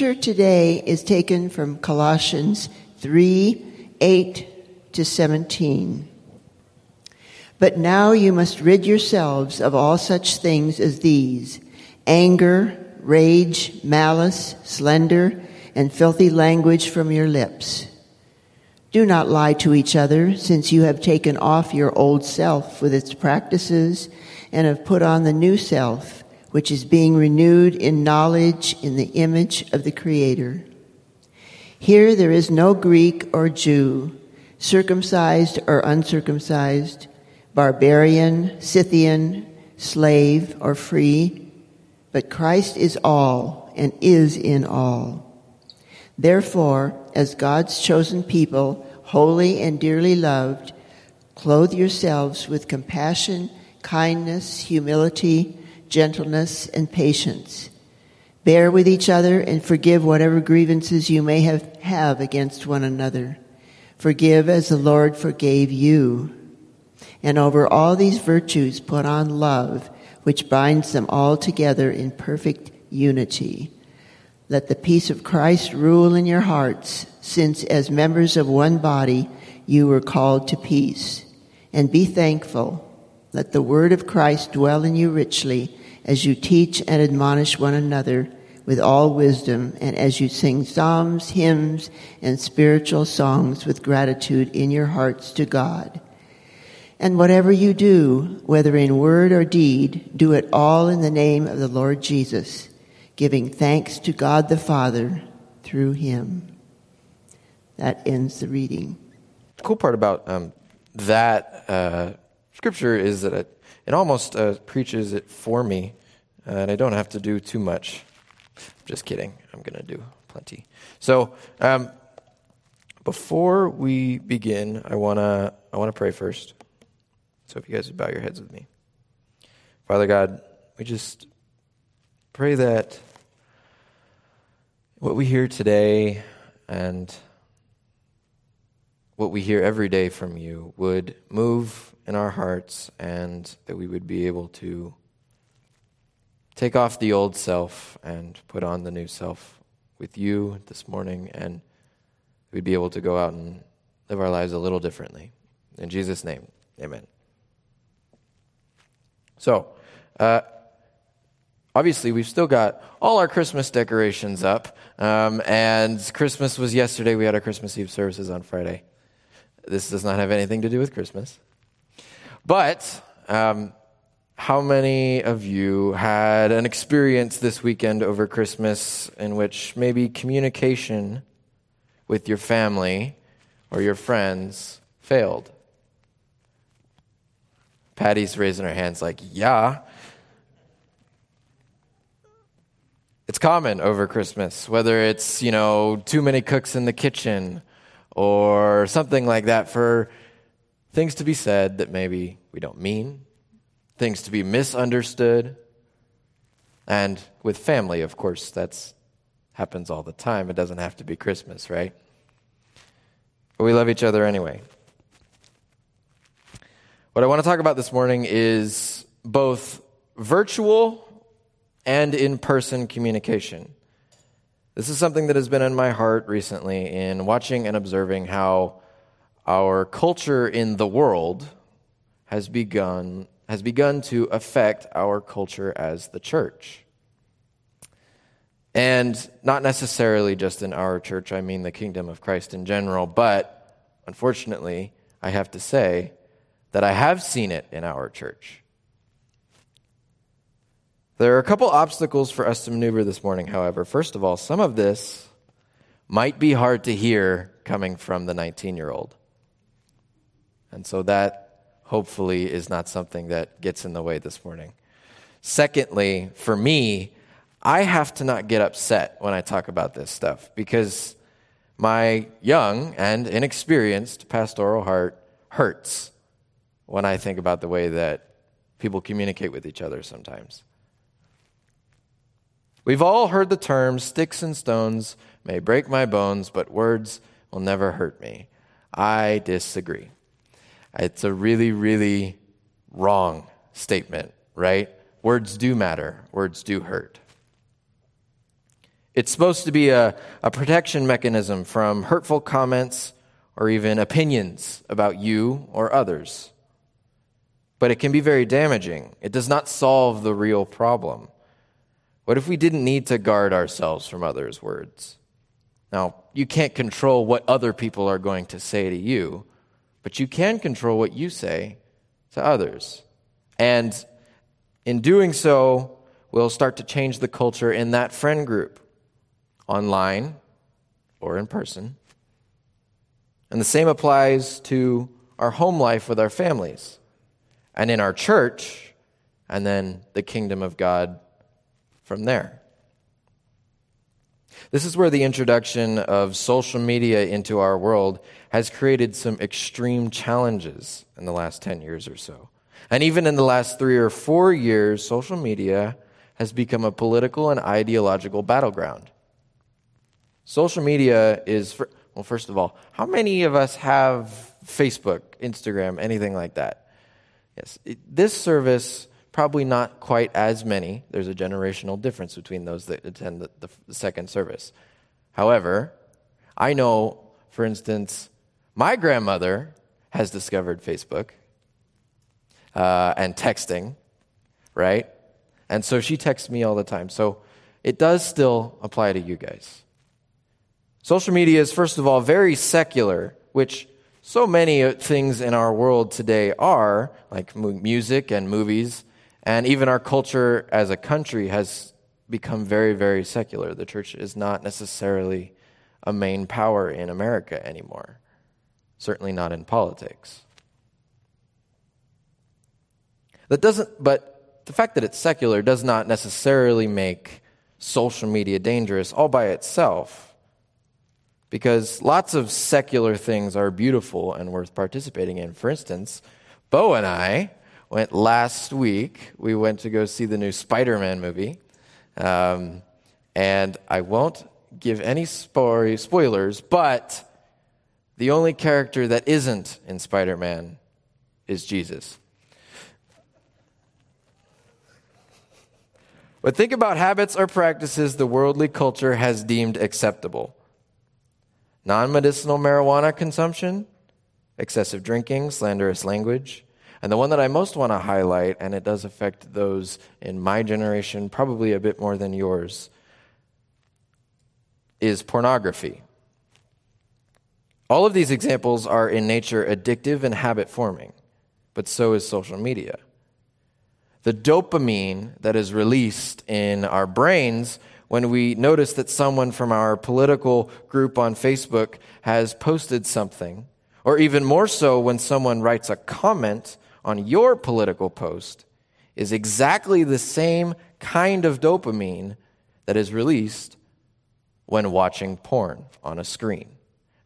Scripture today is taken from Colossians 3 8 to 17. But now you must rid yourselves of all such things as these anger, rage, malice, slander, and filthy language from your lips. Do not lie to each other, since you have taken off your old self with its practices and have put on the new self which is being renewed in knowledge in the image of the Creator. Here there is no Greek or Jew, circumcised or uncircumcised, barbarian, Scythian, slave or free, but Christ is all and is in all. Therefore, as God's chosen people, holy and dearly loved, clothe yourselves with compassion, kindness, humility, gentleness, and patience. Bear with each other and forgive whatever grievances you may have, have against one another. Forgive as the Lord forgave you. And over all these virtues put on love, which binds them all together in perfect unity. Let the peace of Christ rule in your hearts, since as members of one body you were called to peace. And be thankful. Let the word of Christ dwell in you richly as you teach and admonish one another with all wisdom, and as you sing psalms, hymns, and spiritual songs with gratitude in your hearts to God. And whatever you do, whether in word or deed, do it all in the name of the Lord Jesus, giving thanks to God the Father through him. That ends the reading. The cool part about um, that uh, scripture is that it almost uh, preaches it for me, uh, and I don't have to do too much. Just kidding. I'm going to do plenty. So, um, before we begin, I want to I want to pray first. So, if you guys would bow your heads with me. Father God, we just pray that what we hear today and what we hear every day from you would move in our hearts and that we would be able to take off the old self and put on the new self with you this morning and we'd be able to go out and live our lives a little differently. In Jesus' name, amen. So, uh, obviously, we've still got all our Christmas decorations up. Um, and Christmas was yesterday. We had our Christmas Eve services on Friday. This does not have anything to do with Christmas. But um, how many of you had an experience this weekend over Christmas in which maybe communication with your family or your friends failed? Patty's raising her hands, like, yeah. It's common over Christmas, whether it's, you know, too many cooks in the kitchen or something like that, for things to be said that maybe we don't mean, things to be misunderstood. And with family, of course, that happens all the time. It doesn't have to be Christmas, right? But we love each other anyway. What I want to talk about this morning is both virtual and in person communication. This is something that has been in my heart recently in watching and observing how our culture in the world has begun, has begun to affect our culture as the church. And not necessarily just in our church, I mean the kingdom of Christ in general, but unfortunately, I have to say that I have seen it in our church. There are a couple obstacles for us to maneuver this morning, however. First of all, some of this might be hard to hear coming from the 19 year old. And so that hopefully is not something that gets in the way this morning. Secondly, for me, I have to not get upset when I talk about this stuff because my young and inexperienced pastoral heart hurts when I think about the way that people communicate with each other sometimes. We've all heard the term sticks and stones may break my bones, but words will never hurt me. I disagree. It's a really, really wrong statement, right? Words do matter, words do hurt. It's supposed to be a, a protection mechanism from hurtful comments or even opinions about you or others. But it can be very damaging. It does not solve the real problem. What if we didn't need to guard ourselves from others' words? Now, you can't control what other people are going to say to you, but you can control what you say to others. And in doing so, we'll start to change the culture in that friend group, online or in person. And the same applies to our home life with our families, and in our church, and then the kingdom of God from there. This is where the introduction of social media into our world has created some extreme challenges in the last 10 years or so. And even in the last three or four years, social media has become a political and ideological battleground. Social media is, for, well, first of all, how many of us have Facebook, Instagram, anything like that? Yes, it, this service probably not quite as many. There's a generational difference between those that attend the, the second service. However, I know, for instance, my grandmother has discovered Facebook uh, and texting, right? And so she texts me all the time. So it does still apply to you guys. Social media is, first of all, very secular, which so many things in our world today are, like music and movies, and even our culture as a country has become very, very secular. The church is not necessarily a main power in America anymore, certainly not in politics. That doesn't, but the fact that it's secular does not necessarily make social media dangerous all by itself. Because lots of secular things are beautiful and worth participating in. For instance, Bo and I went last week. We went to go see the new Spider Man movie. Um, and I won't give any spo- spoilers, but the only character that isn't in Spider Man is Jesus. But think about habits or practices the worldly culture has deemed acceptable non medicinal marijuana consumption, excessive drinking, slanderous language, and the one that I most want to highlight, and it does affect those in my generation probably a bit more than yours, is pornography. All of these examples are in nature addictive and habit forming, but so is social media. The dopamine that is released in our brains when we notice that someone from our political group on Facebook has posted something, or even more so when someone writes a comment on your political post is exactly the same kind of dopamine that is released when watching porn on a screen.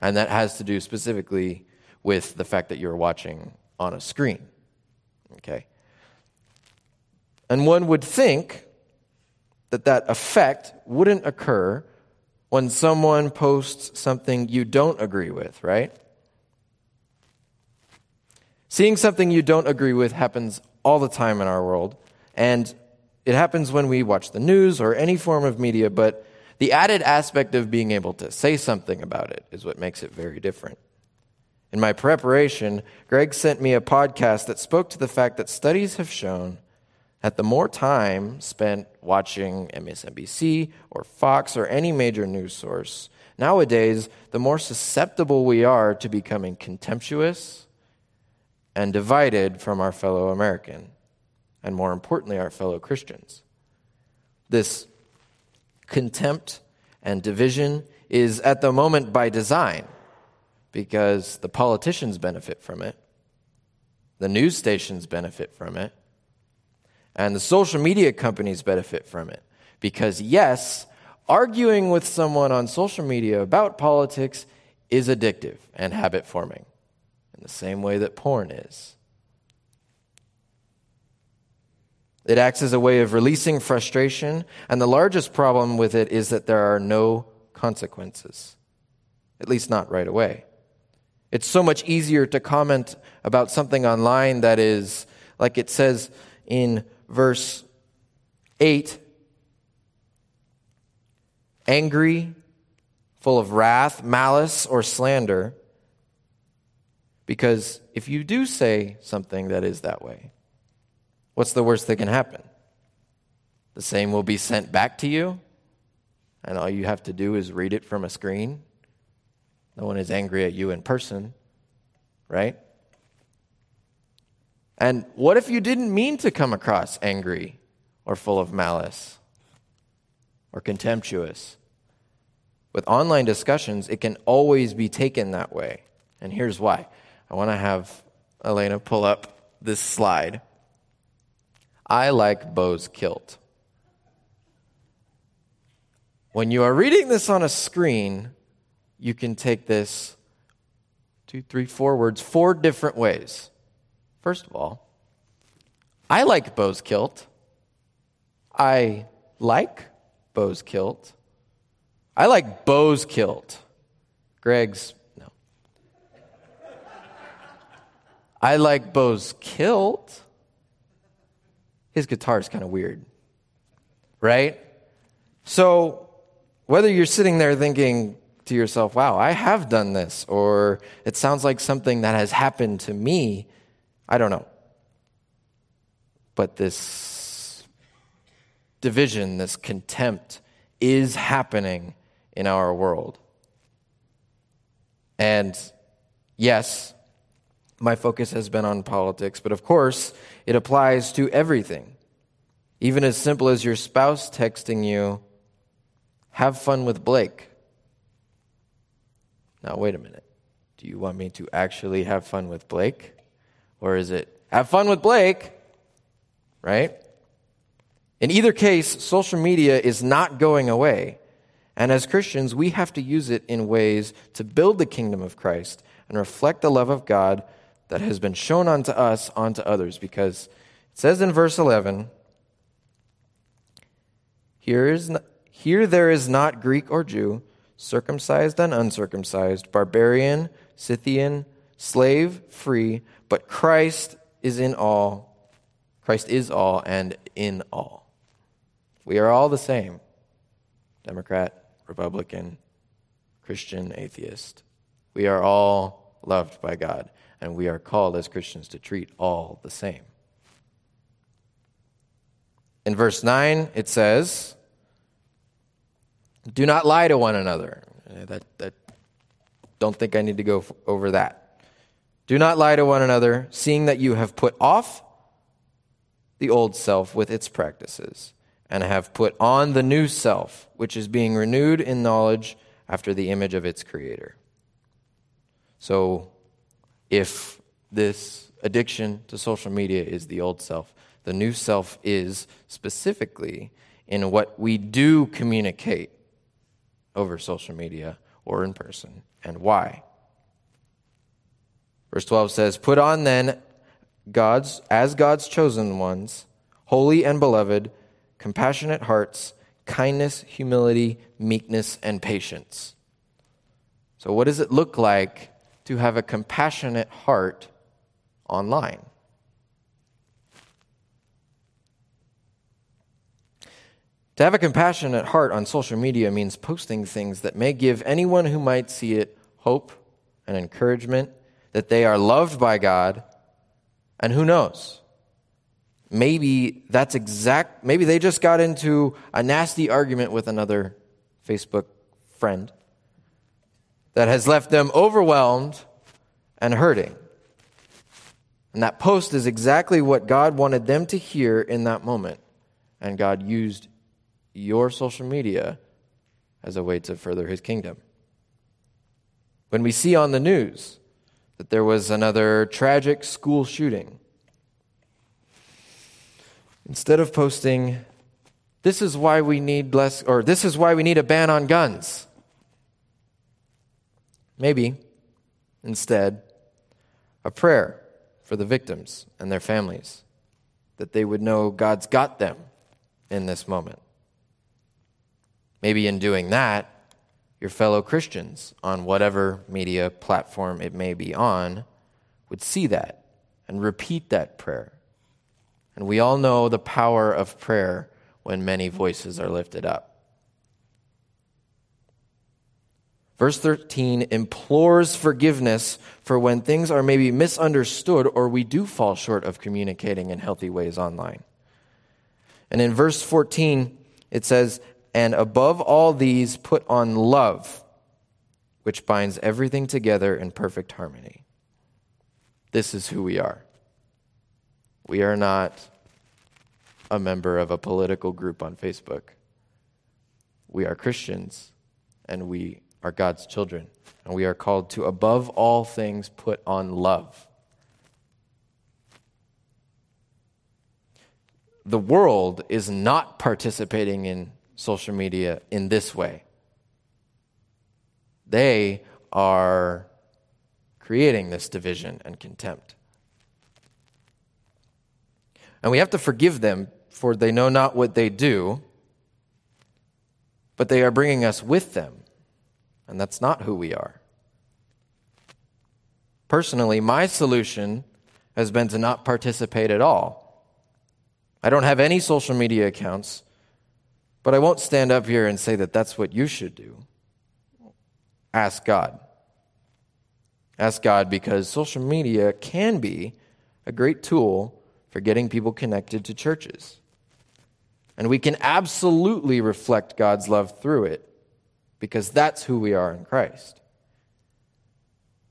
And that has to do specifically with the fact that you're watching on a screen. Okay? And one would think that that effect wouldn't occur when someone posts something you don't agree with, right? Seeing something you don't agree with happens all the time in our world, and it happens when we watch the news or any form of media, but the added aspect of being able to say something about it is what makes it very different. In my preparation, Greg sent me a podcast that spoke to the fact that studies have shown that the more time spent watching MSNBC or Fox or any major news source, nowadays, the more susceptible we are to becoming contemptuous and divided from our fellow American, and more importantly, our fellow Christians. This contempt and division is at the moment by design because the politicians benefit from it, the news stations benefit from it, and the social media companies benefit from it. Because, yes, arguing with someone on social media about politics is addictive and habit forming in the same way that porn is. It acts as a way of releasing frustration, and the largest problem with it is that there are no consequences, at least not right away. It's so much easier to comment about something online that is, like it says in verse 8 angry, full of wrath, malice, or slander. Because if you do say something that is that way, what's the worst that can happen? The same will be sent back to you, and all you have to do is read it from a screen. No one is angry at you in person, right? And what if you didn't mean to come across angry or full of malice or contemptuous? With online discussions, it can always be taken that way. And here's why. I want to have Elena pull up this slide. I like Bo's kilt. When you are reading this on a screen, you can take this two, three, four words four different ways. First of all, I like Bo's kilt. I like Bo's kilt. I like Bo's kilt. Greg's, no. I like Bo's kilt. His guitar is kind of weird, right? So whether you're sitting there thinking to yourself, wow, I have done this, or it sounds like something that has happened to me, I don't know. But this division, this contempt, is happening in our world. And yes, my focus has been on politics, but of course, it applies to everything. Even as simple as your spouse texting you, have fun with Blake. Now, wait a minute. Do you want me to actually have fun with Blake? Or is it have fun with Blake? Right? In either case, social media is not going away. And as Christians, we have to use it in ways to build the kingdom of Christ and reflect the love of God that has been shown unto us onto others. Because it says in verse 11, here is here there is not Greek or Jew, circumcised and uncircumcised, barbarian, Scythian, slave, free, but Christ is in all. Christ is all and in all. We are all the same Democrat, Republican, Christian, atheist. We are all loved by God, and we are called as Christians to treat all the same. In verse 9, it says, do not lie to one another. Uh, that, that, don't think I need to go over that. Do not lie to one another, seeing that you have put off the old self with its practices, and have put on the new self, which is being renewed in knowledge after the image of its creator. So, if this addiction to social media is the old self, the new self is specifically in what we do communicate over social media or in person, and why. Verse 12 says, Put on then God's, as God's chosen ones, holy and beloved, compassionate hearts, kindness, humility, meekness, and patience. So, what does it look like to have a compassionate heart online? To have a compassionate heart on social media means posting things that may give anyone who might see it hope and encouragement that they are loved by God. And who knows? Maybe that's exact, maybe they just got into a nasty argument with another Facebook friend that has left them overwhelmed and hurting. And that post is exactly what God wanted them to hear in that moment. And God used your social media as a way to further his kingdom. When we see on the news that there was another tragic school shooting, instead of posting, this is why we need less, or this is why we need a ban on guns, maybe instead a prayer for the victims and their families, that they would know God's got them in this moment. Maybe in doing that, your fellow Christians on whatever media platform it may be on would see that and repeat that prayer. And we all know the power of prayer when many voices are lifted up. Verse 13 implores forgiveness for when things are maybe misunderstood or we do fall short of communicating in healthy ways online. And in verse 14, it says, And above all these, put on love, which binds everything together in perfect harmony. This is who we are. We are not a member of a political group on Facebook. We are Christians, and we are God's children. And we are called to, above all things, put on love. The world is not participating in social media in this way. They are creating this division and contempt. And we have to forgive them, for they know not what they do, but they are bringing us with them. And that's not who we are. Personally, my solution has been to not participate at all. I don't have any social media accounts, but I won't stand up here and say that that's what you should do. Ask God. Ask God because social media can be a great tool for getting people connected to churches. And we can absolutely reflect God's love through it because that's who we are in Christ.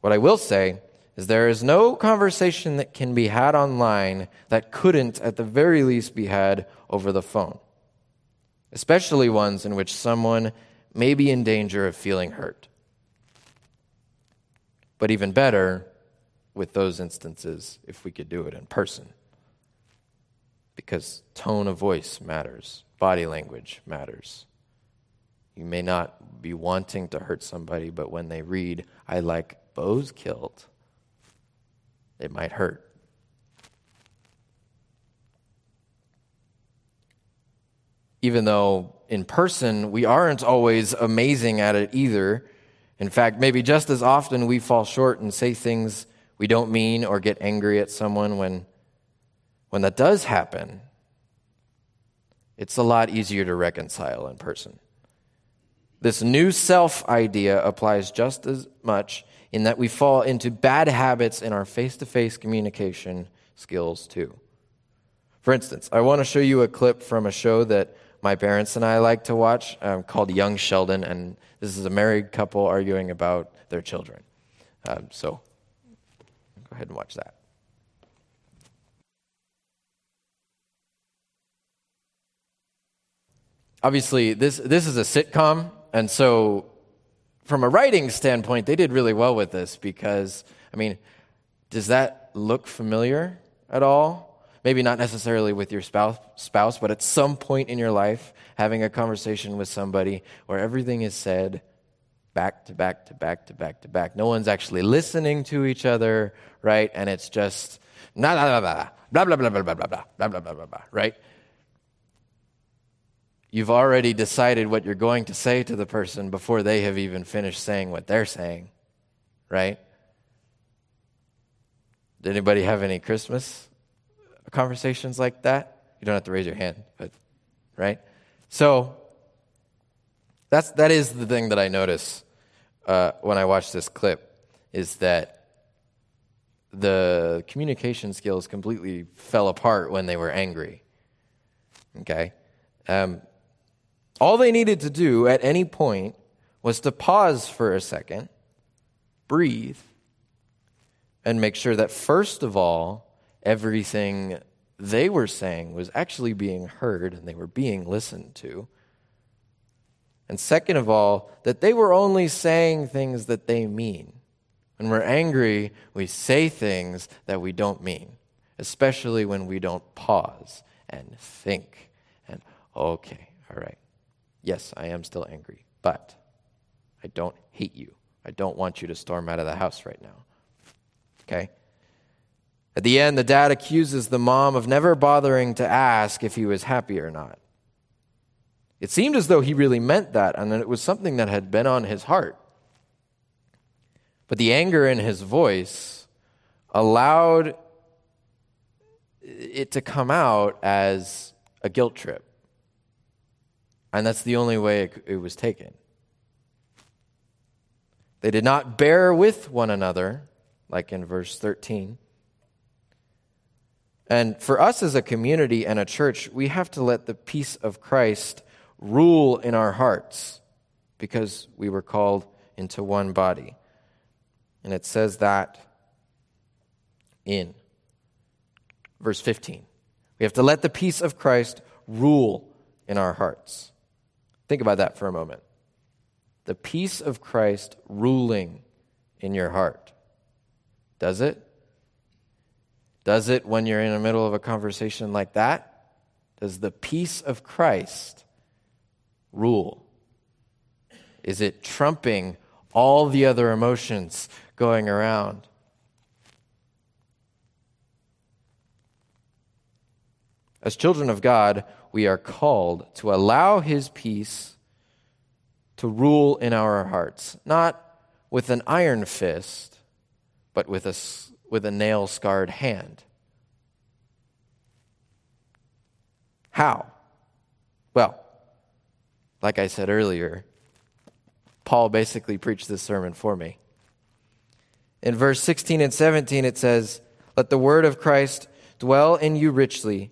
What I will say is there is no conversation that can be had online that couldn't, at the very least, be had over the phone, especially ones in which someone may be in danger of feeling hurt. But even better, with those instances, if we could do it in person. Because tone of voice matters, body language matters. You may not be wanting to hurt somebody, but when they read, I like Bo's kilt, it might hurt. Even though in person we aren't always amazing at it either. In fact, maybe just as often we fall short and say things we don't mean or get angry at someone when, when that does happen. It's a lot easier to reconcile in person. This new self idea applies just as much in that we fall into bad habits in our face to face communication skills too. For instance, I want to show you a clip from a show that my parents and I like to watch um, called Young Sheldon, and this is a married couple arguing about their children. Um, so go ahead and watch that. Obviously, this, this is a sitcom, and so, from a writing standpoint, they did really well with this because, I mean, does that look familiar at all? Maybe not necessarily with your spouse, spouse, but at some point in your life, having a conversation with somebody where everything is said back to back to back to back to back. No one's actually listening to each other, right? And it's just blah blah blah blah blah blah blah blah blah blah blah blah blah blah blah, right? You've already decided what you're going to say to the person before they have even finished saying what they're saying, right? Did anybody have any Christmas conversations like that? You don't have to raise your hand, but right? So that's that is the thing that I notice uh, when I watch this clip is that the communication skills completely fell apart when they were angry. Okay. Um, all they needed to do at any point was to pause for a second, breathe, and make sure that, first of all, everything they were saying was actually being heard and they were being listened to. And second of all, that they were only saying things that they mean. When we're angry, we say things that we don't mean, especially when we don't pause and think and, okay, all right. Yes, I am still angry, but I don't hate you. I don't want you to storm out of the house right now. Okay? At the end, the dad accuses the mom of never bothering to ask if he was happy or not. It seemed as though he really meant that, and that it was something that had been on his heart. But the anger in his voice allowed it to come out as a guilt trip. And that's the only way it, it was taken. They did not bear with one another, like in verse 13. And for us as a community and a church, we have to let the peace of Christ rule in our hearts because we were called into one body. And it says that in verse 15. We have to let the peace of Christ rule in our hearts. Think about that for a moment. The peace of Christ ruling in your heart. Does it? Does it when you're in the middle of a conversation like that? Does the peace of Christ rule? Is it trumping all the other emotions going around? As children of God, we are called to allow His peace to rule in our hearts, not with an iron fist, but with a, with a nail scarred hand. How? Well, like I said earlier, Paul basically preached this sermon for me. In verse 16 and 17, it says, Let the word of Christ dwell in you richly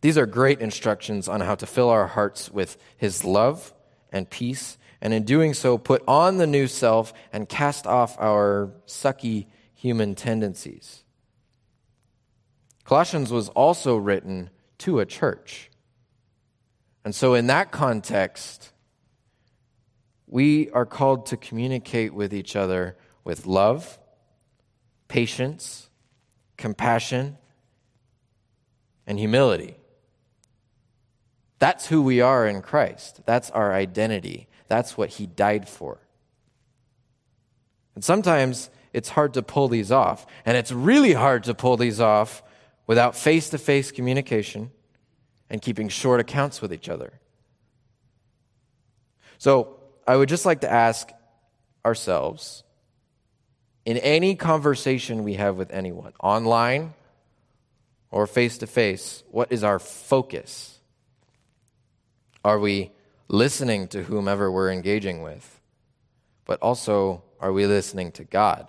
These are great instructions on how to fill our hearts with His love and peace, and in doing so, put on the new self and cast off our sucky human tendencies. Colossians was also written to a church. And so, in that context, we are called to communicate with each other with love, patience, compassion, and humility. That's who we are in Christ. That's our identity. That's what He died for. And sometimes it's hard to pull these off. And it's really hard to pull these off without face to face communication and keeping short accounts with each other. So I would just like to ask ourselves in any conversation we have with anyone, online or face to face, what is our focus? Are we listening to whomever we're engaging with? But also, are we listening to God?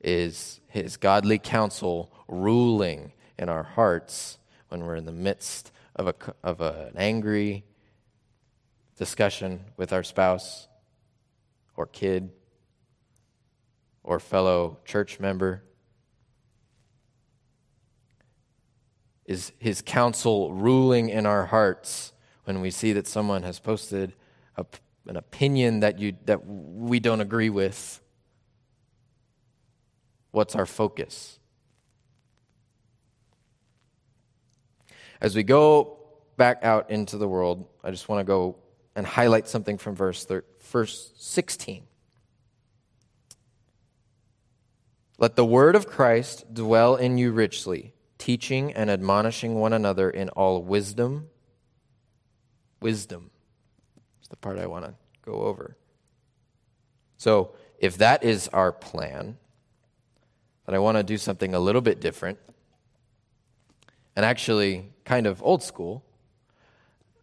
Is His godly counsel ruling in our hearts when we're in the midst of, a, of a, an angry discussion with our spouse or kid or fellow church member? Is His counsel ruling in our hearts? When we see that someone has posted a, an opinion that, you, that we don't agree with, what's our focus? As we go back out into the world, I just want to go and highlight something from verse, thir- verse 16. Let the word of Christ dwell in you richly, teaching and admonishing one another in all wisdom wisdom. It's the part I want to go over. So, if that is our plan, then I want to do something a little bit different and actually kind of old school.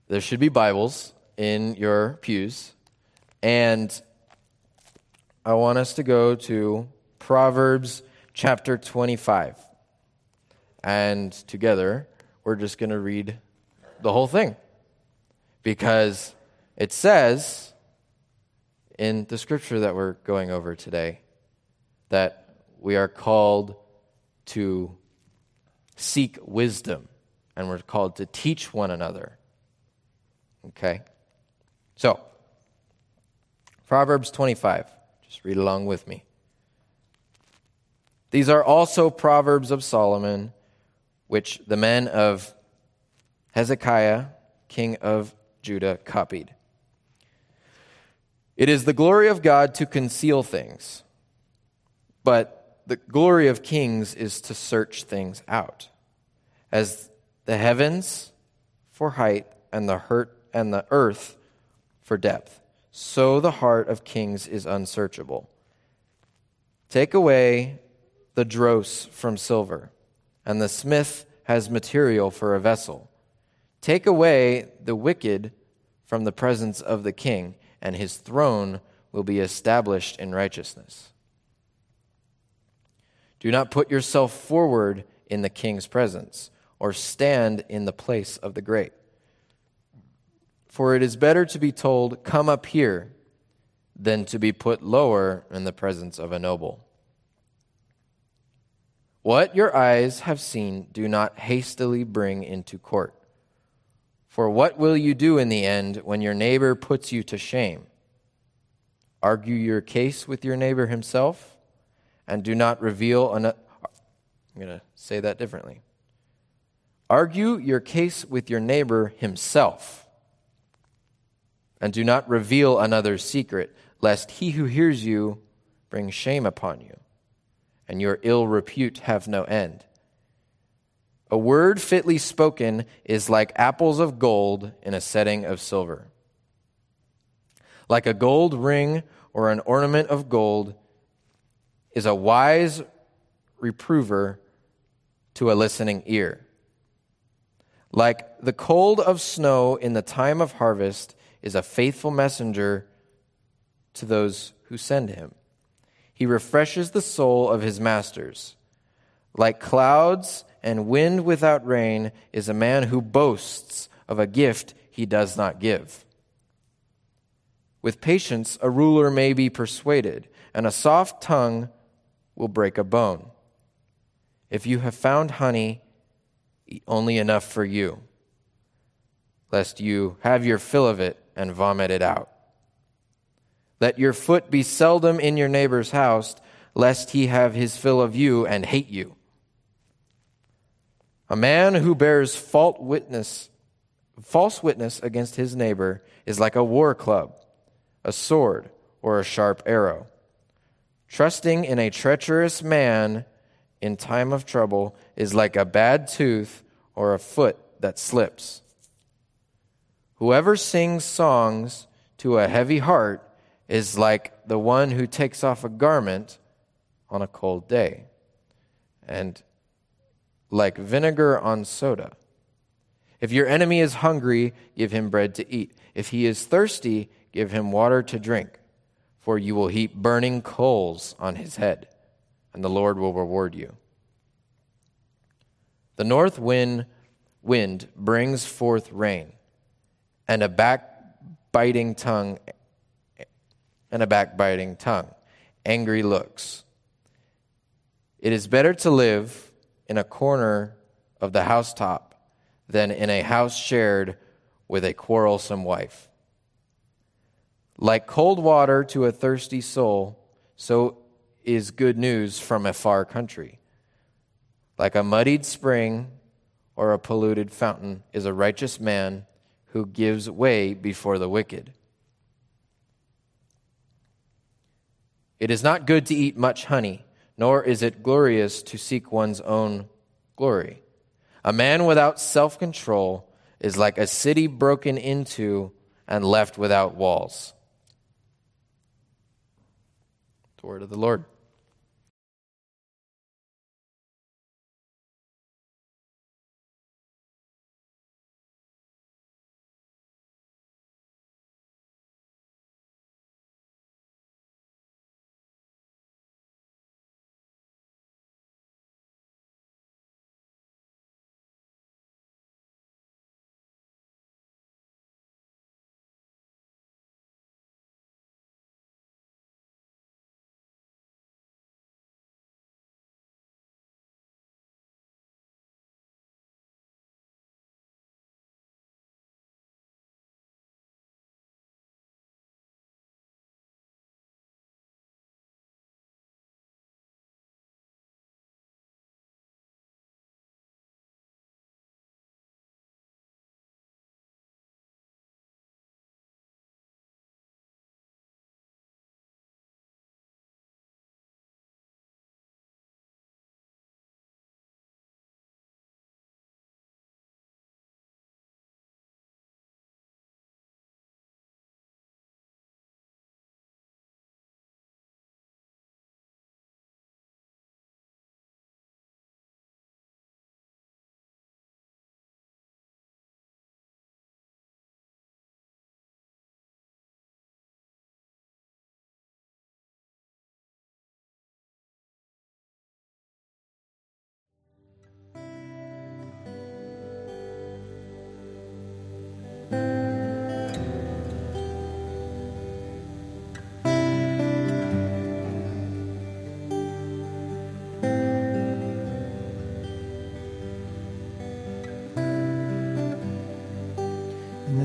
There should be Bibles in your pews, and I want us to go to Proverbs chapter 25. And together, we're just going to read the whole thing because it says in the scripture that we're going over today that we are called to seek wisdom and we're called to teach one another. Okay? So, Proverbs 25. Just read along with me. These are also Proverbs of Solomon, which the men of Hezekiah, king of Judah copied. It is the glory of God to conceal things, but the glory of kings is to search things out. As the heavens for height and the hurt and the earth for depth, so the heart of kings is unsearchable. Take away the dross from silver, and the smith has material for a vessel. Take away the wicked from the presence of the king, and his throne will be established in righteousness. Do not put yourself forward in the king's presence, or stand in the place of the great. For it is better to be told, Come up here, than to be put lower in the presence of a noble. What your eyes have seen, do not hastily bring into court. For what will you do in the end when your neighbor puts you to shame? Argue your case with your neighbor himself, and do not reveal an. I'm going to say that differently. Argue your case with your neighbor himself, and do not reveal another's secret, lest he who hears you bring shame upon you and your ill repute have no end. A word fitly spoken is like apples of gold in a setting of silver. Like a gold ring or an ornament of gold is a wise reprover to a listening ear. Like the cold of snow in the time of harvest is a faithful messenger to those who send him. He refreshes the soul of his masters. Like clouds and wind without rain is a man who boasts of a gift he does not give. With patience, a ruler may be persuaded, and a soft tongue will break a bone. If you have found honey, eat only enough for you, lest you have your fill of it and vomit it out. Let your foot be seldom in your neighbor's house, lest he have his fill of you and hate you. A man who bears false witness, false witness against his neighbor is like a war club, a sword, or a sharp arrow. Trusting in a treacherous man in time of trouble is like a bad tooth or a foot that slips. Whoever sings songs to a heavy heart is like the one who takes off a garment on a cold day, and like vinegar on soda. If your enemy is hungry, give him bread to eat. If he is thirsty, give him water to drink, for you will heap burning coals on his head, and the Lord will reward you. The north wind, wind brings forth rain, and a backbiting tongue and a backbiting tongue, angry looks. It is better to live in a corner of the housetop than in a house shared with a quarrelsome wife. Like cold water to a thirsty soul, so is good news from a far country. Like a muddied spring or a polluted fountain is a righteous man who gives way before the wicked. It is not good to eat much honey, nor is it glorious to seek one's own glory. A man without self control is like a city broken into and left without walls. The word of the Lord.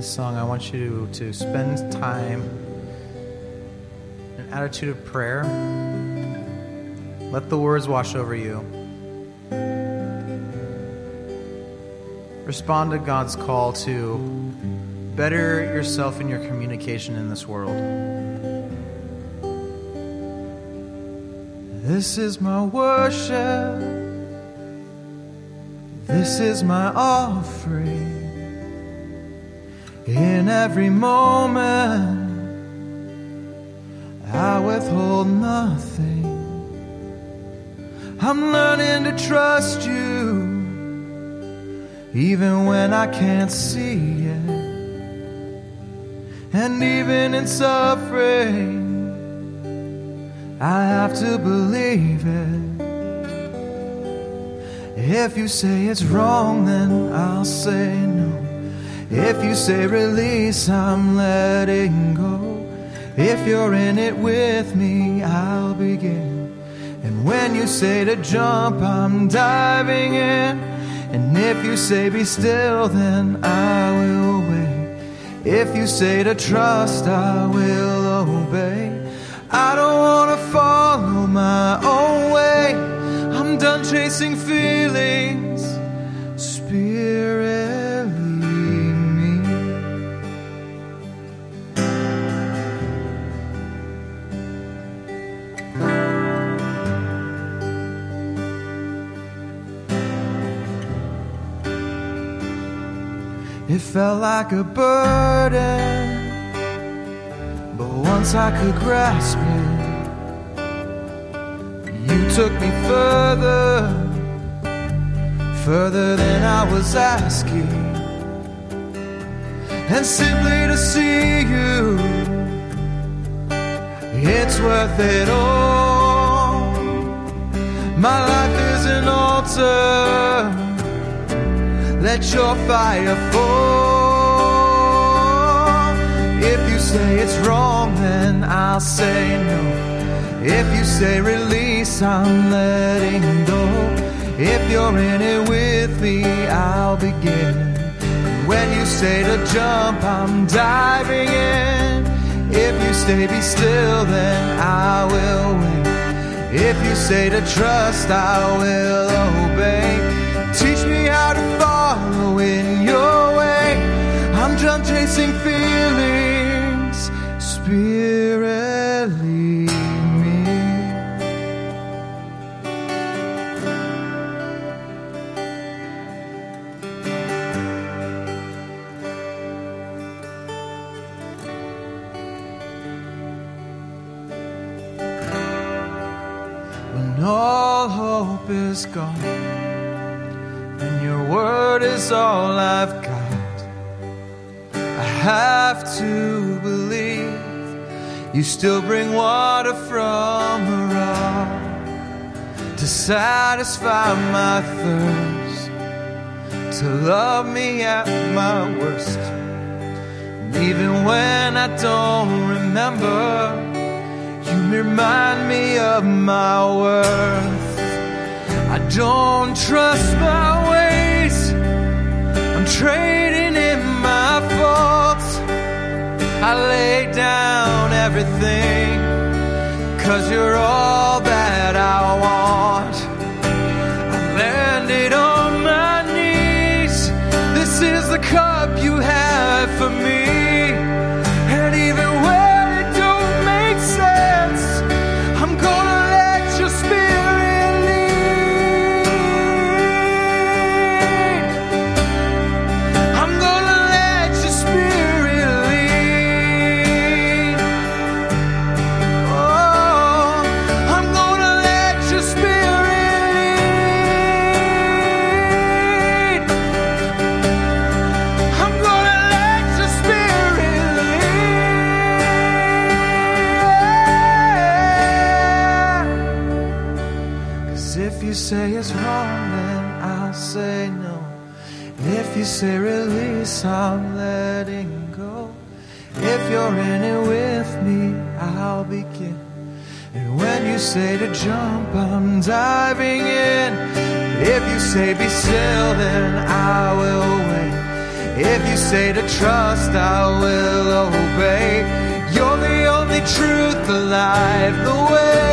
Song, I want you to, to spend time in an attitude of prayer. Let the words wash over you. Respond to God's call to better yourself in your communication in this world. This is my worship. This is my offering. In every moment, I withhold nothing. I'm learning to trust you, even when I can't see it. And even in suffering, I have to believe it. If you say it's wrong, then I'll say no. If you say release, I'm letting go. If you're in it with me, I'll begin. And when you say to jump, I'm diving in. And if you say be still, then I will wait. If you say to trust, I will obey. I don't want to follow my own way. I'm done chasing feelings. It felt like a burden, but once I could grasp it, you took me further, further than I was asking. And simply to see you, it's worth it all. My life is an altar. Let your fire fall. If you say it's wrong, then I'll say no. If you say release, I'm letting go. If you're in it with me, I'll begin. When you say to jump, I'm diving in. If you say be still, then I will wait. If you say to trust, I will obey. Done chasing feelings. Spirit, lead me. When all hope is gone and your word is all I've got. Have to believe you still bring water from a rock to satisfy my thirst, to love me at my worst. And even when I don't remember, you remind me of my worth. I don't trust my ways. I'm trading I lay down everything. Cause you're all that I want. If you say it's wrong, then I'll say no. If you say release, I'm letting go. If you're in it with me, I'll begin. And when you say to jump, I'm diving in. If you say be still, then I will wait. If you say to trust, I will obey. You're the only truth, the life, the way.